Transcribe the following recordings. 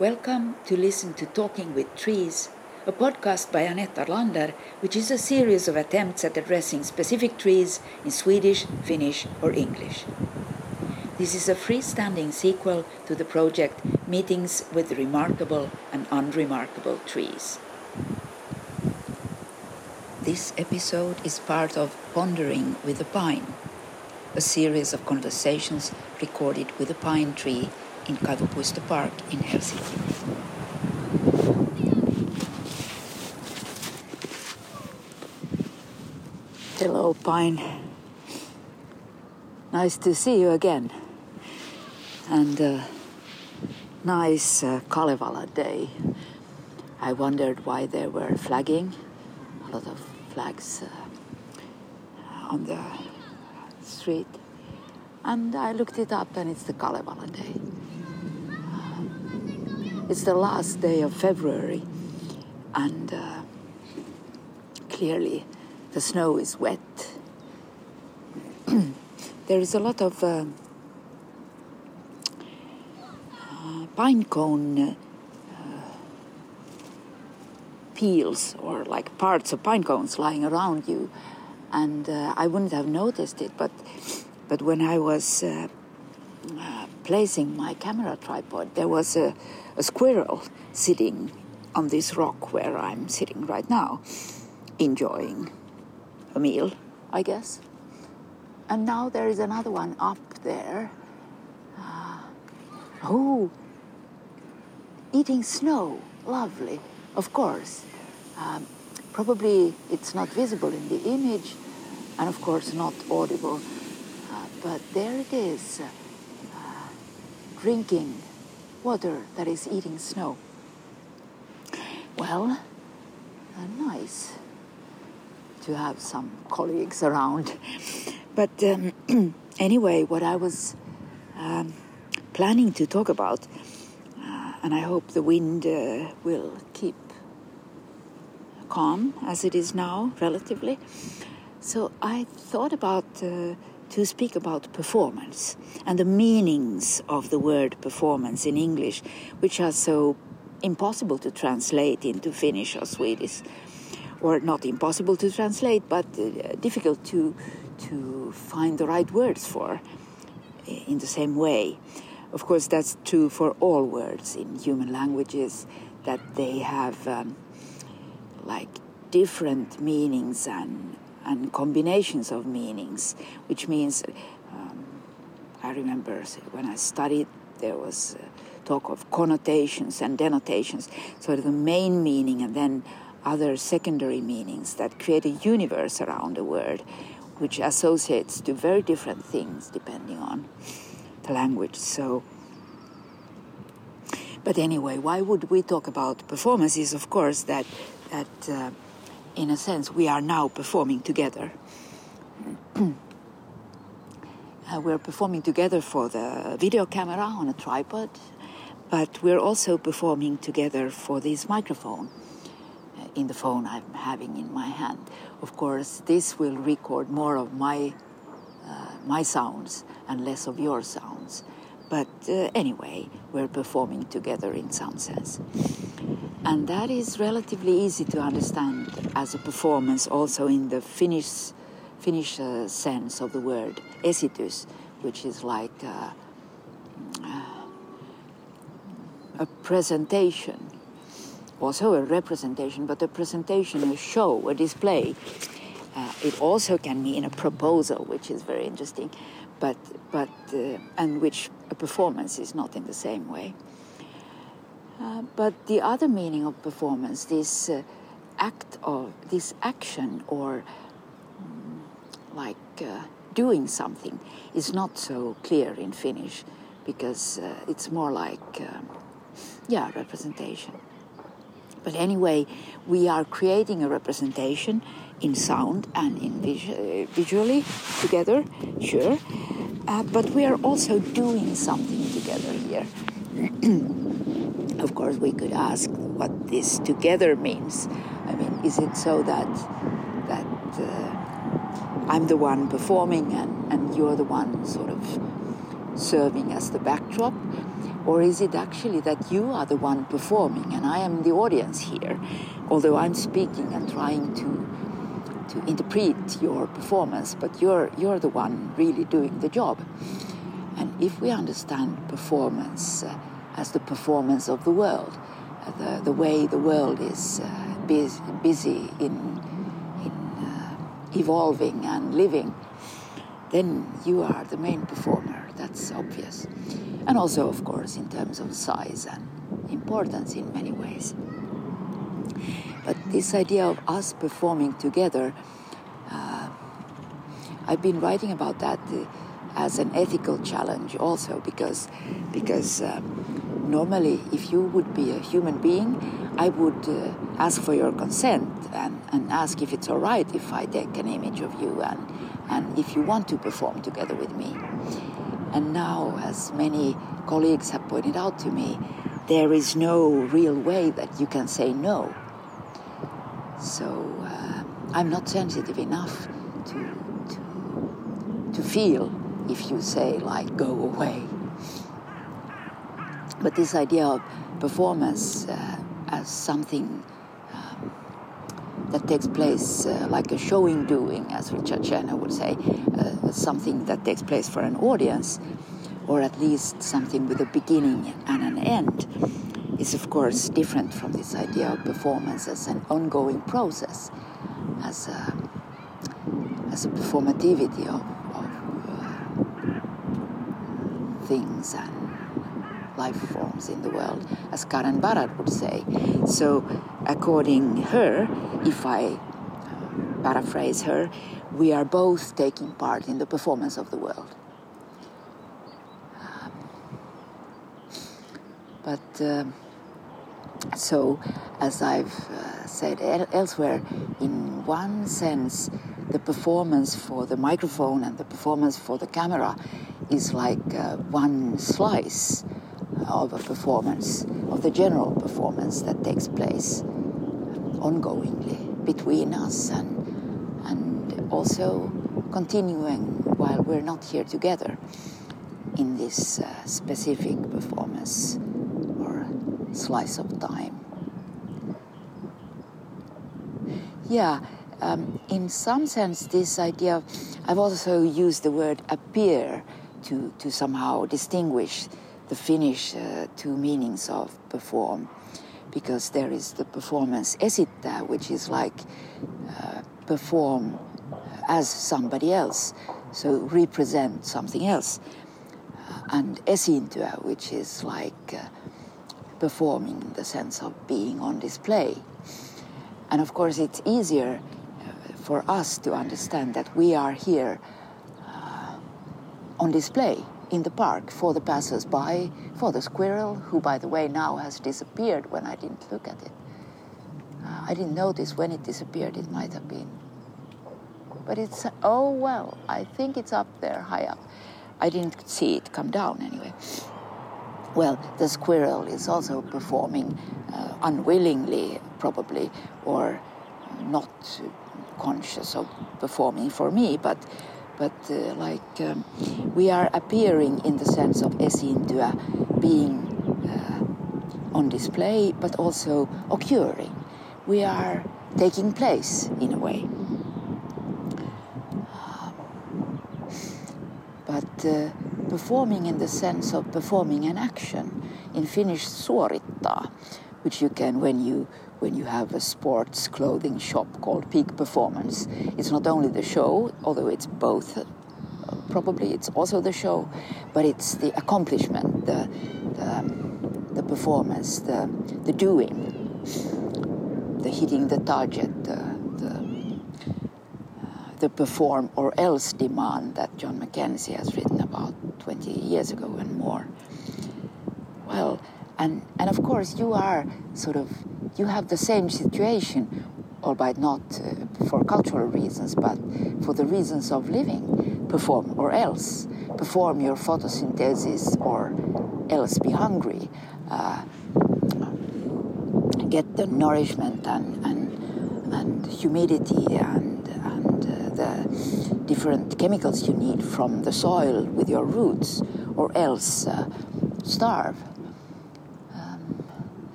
Welcome to listen to Talking with Trees, a podcast by Annette Arlander, which is a series of attempts at addressing specific trees in Swedish, Finnish, or English. This is a freestanding sequel to the project Meetings with Remarkable and Unremarkable Trees. This episode is part of Pondering with a Pine, a series of conversations recorded with a pine tree in Kaivopuisto Park in Helsinki. Hello, Pine. Nice to see you again. And a nice uh, Kalevala day. I wondered why there were flagging, a lot of flags uh, on the street. And I looked it up, and it's the Kalevala day. It's the last day of February, and uh, clearly the snow is wet. there is a lot of uh, uh, pine cone uh, peels or like parts of pine cones lying around you, and uh, I wouldn't have noticed it, but but when I was uh, placing my camera tripod, there was a a squirrel sitting on this rock where I'm sitting right now, enjoying a meal, I guess. And now there is another one up there. Uh, oh, eating snow. Lovely, of course. Um, probably it's not visible in the image, and of course not audible. Uh, but there it is, drinking water that is eating snow. Well, uh, nice to have some colleagues around. But um, anyway, what I was um, planning to talk about, uh, and I hope the wind uh, will keep calm as it is now, relatively. So I thought about uh, to speak about performance and the meanings of the word performance in English, which are so impossible to translate into Finnish or Swedish, or not impossible to translate, but uh, difficult to to find the right words for in the same way. Of course, that's true for all words in human languages, that they have um, like different meanings and and combinations of meanings, which means um, I remember when I studied there was uh, talk of connotations and denotations, so the main meaning and then other secondary meanings that create a universe around a word, which associates to very different things depending on the language. So. But anyway, why would we talk about performances? Of course, that that uh, in a sense, we are now performing together. uh, we're performing together for the video camera on a tripod, but we're also performing together for this microphone uh, in the phone I'm having in my hand. Of course, this will record more of my uh, my sounds and less of your sounds. But uh, anyway, we're performing together in some sense. And that is relatively easy to understand as a performance also in the Finnish, Finnish uh, sense of the word esitys, which is like uh, a presentation, also a representation, but a presentation, a show, a display. Uh, it also can mean a proposal, which is very interesting but but uh, and which a performance is not in the same way. Uh, but the other meaning of performance, this uh, act of this action or um, like uh, doing something, is not so clear in Finnish because uh, it's more like um, yeah representation. But anyway, we are creating a representation in sound and in visu- visually together, sure. Uh, but we are also doing something together here. of course, we could ask what this together means. I mean, is it so that that uh, I'm the one performing and, and you're the one sort of serving as the backdrop? Or is it actually that you are the one performing and I am the audience here, although I'm speaking and trying to to interpret your performance, but you're you're the one really doing the job. And if we understand performance uh, as the performance of the world, uh, the, the way the world is uh, busy, busy in, in uh, evolving and living, then you are the main performer. That's obvious. And also, of course, in terms of size and importance in many ways. But this idea of us performing together, uh, I've been writing about that uh, as an ethical challenge also because because um, normally if you would be a human being I would uh, ask for your consent and, and ask if it's all right if I take an image of you and and if you want to perform together with me. And now as many colleagues have pointed out to me there is no real way that you can say no. So uh, I'm not sensitive enough to to to feel if you say, like, go away. But this idea of performance uh, as something um, that takes place uh, like a showing doing, as Richard Schechner would say, uh, something that takes place for an audience, or at least something with a beginning and an end, is of course different from this idea of performance as an ongoing process, as a, as a performativity of things and life forms in the world, as Karen Barad would say. So, according her, if I uh, paraphrase her, we are both taking part in the performance of the world. Um, but uh, so, as I've uh, said el- elsewhere, in one sense, the performance for the microphone and the performance for the camera is like uh, one slice of a performance, of the general performance that takes place ongoingly between us and, and also continuing while we're not here together in this uh, specific performance or slice of time. Yeah, um, in some sense, this idea, I've also used the word appear to, to somehow distinguish the Finnish uh, two meanings of perform, because there is the performance esittää, which is like uh, perform as somebody else, so represent something else, uh, and esiintyä, which is like uh, performing in the sense of being on display. And of course, it's easier for us to understand that we are here on display in the park for the passers-by, for the squirrel, who, by the way, now has disappeared when I didn't look at it. Uh, I didn't notice when it disappeared, it might have been. But it's, oh well, I think it's up there, high up. I didn't see it come down anyway. Well, the squirrel is also performing uh, unwillingly, probably, or not conscious of performing for me, but but uh, like um, we are appearing in the sense of esiintyä, being uh, on display, but also occurring. We are taking place in a way. but uh, performing in the sense of performing an action, in Finnish suorittaa, which you can when you when you have a sports clothing shop called Peak Performance. It's not only the show, although it's both. Uh, probably it's also the show, but it's the accomplishment, the the, the performance, the the doing, the hitting the target, the the, uh, the perform or else demand that Jon McKenzie has written about 20 years ago and more. Well, and and of course you are sort of you have the same situation, albeit not uh, for cultural reasons, but for the reasons of living. Perform or else. Perform your photosynthesis or else be hungry. Uh, get the nourishment and, and, and humidity and, and uh, the different chemicals you need from the soil with your roots, or else uh, starve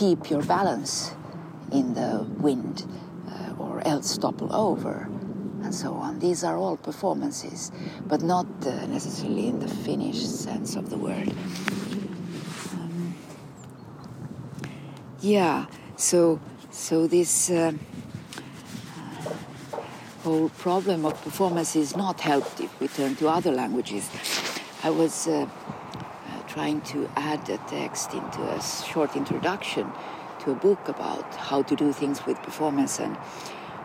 keep your balance in the wind uh, or else topple over and so on. These are all performances, but not uh, necessarily in the Finnish sense of the word. Um, yeah, so so this uh, whole problem of performance is not helped if we turn to other languages. I was uh, uh, trying to add a text into a short introduction to a book about how to do things with performance and,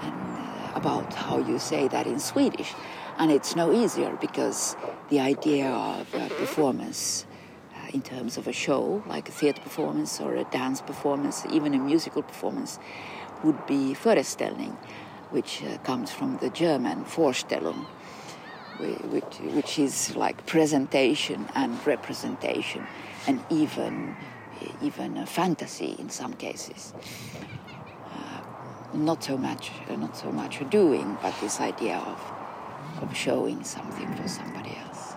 and uh, about how you say that in Swedish. And it's no easier because the idea of performance uh, in terms of a show, like a theater performance or a dance performance, even a musical performance, would be Föreställning, which uh, comes from the German Vorstellung, which, which is like presentation and representation, and even even a fantasy in some cases. Uh, not so much, uh, not so much doing, but this idea of of showing something for somebody else.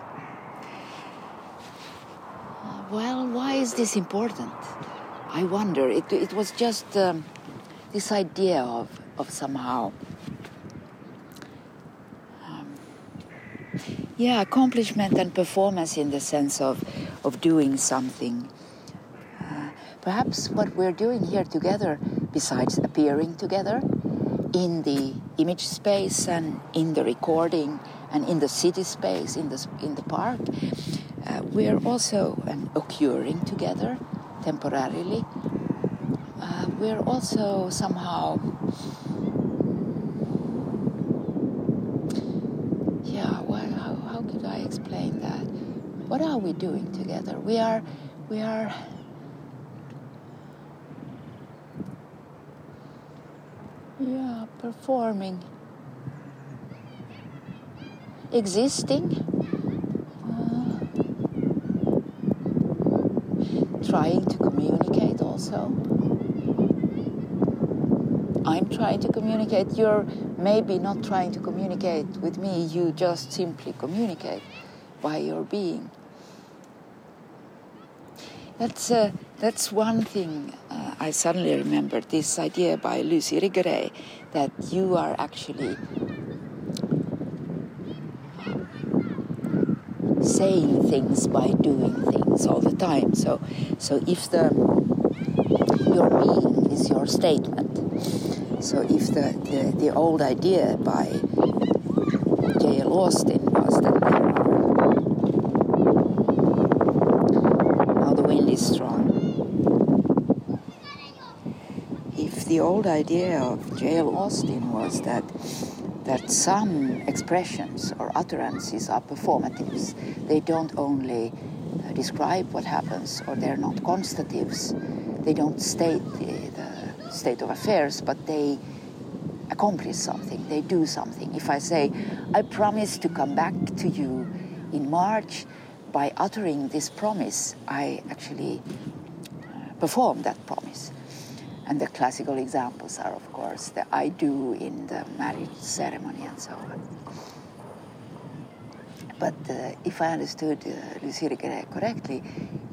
Uh, well, why is this important? I wonder. It, it was just um, this idea of, of somehow, yeah, accomplishment and performance in the sense of, of doing something Perhaps what we're doing here together, besides appearing together in the image space and in the recording and in the city space, in the, in the park, uh, we're also um, occurring together temporarily. Uh, we're also somehow yeah well, how, how could i explain that what are we doing together we are we are Yeah, performing. Existing. Uh, trying to communicate also. I'm trying to communicate. You're maybe not trying to communicate with me, you just simply communicate by your being. That's, uh, that's one thing uh, I suddenly remembered this idea by Lucy Irigaray that you are actually saying things by doing things all the time. So, so if the your being is your statement, so if the, the, the old idea by J.L. Austin was that the old idea of J.L. Austin was that that some expressions or utterances are performatives. They don't only uh, describe what happens, or they're not constatives. They don't state the, the state of affairs, but they accomplish something. They do something. If I say, "I promise to come back to you in March," by uttering this promise, I actually uh, perform that promise. And the classical examples are, of course, the I do in the marriage ceremony and so on. But uh, if I understood uh, Lucy correctly,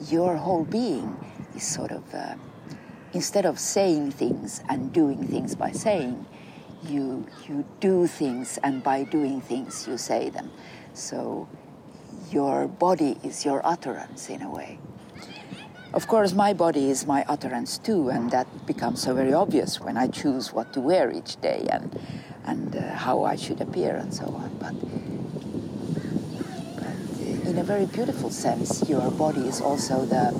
your whole being is sort of, uh, instead of saying things and doing things by saying, you, you do things and by doing things you say them. So your body is your utterance in a way. Of course, my body is my utterance too, and that becomes so very obvious when I choose what to wear each day and, and uh, how I should appear and so on. But, but in a very beautiful sense, your body is also the,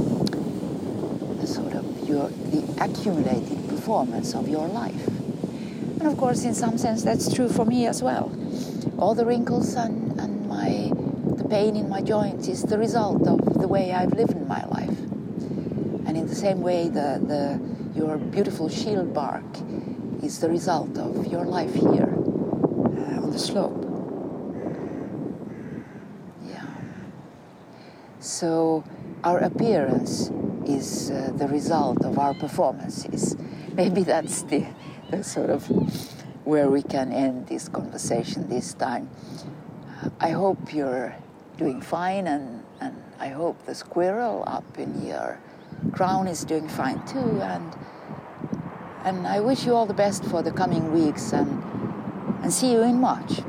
the sort of your, the accumulated performance of your life. And of course, in some sense, that's true for me as well. All the wrinkles and, and my, the pain in my joints is the result of the way I've lived my life. Same way, the, the, your beautiful shield bark is the result of your life here uh, on the slope. Yeah. So our appearance is uh, the result of our performances. Maybe that's the, the sort of where we can end this conversation this time. I hope you're doing fine, and, and I hope the squirrel up in your Crown is doing fine too, and and I wish you all the best for the coming weeks and and see you in March.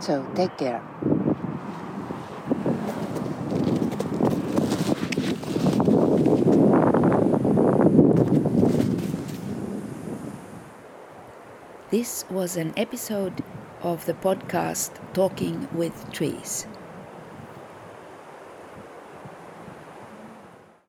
So take care. This was an episode of the podcast Talking with Trees.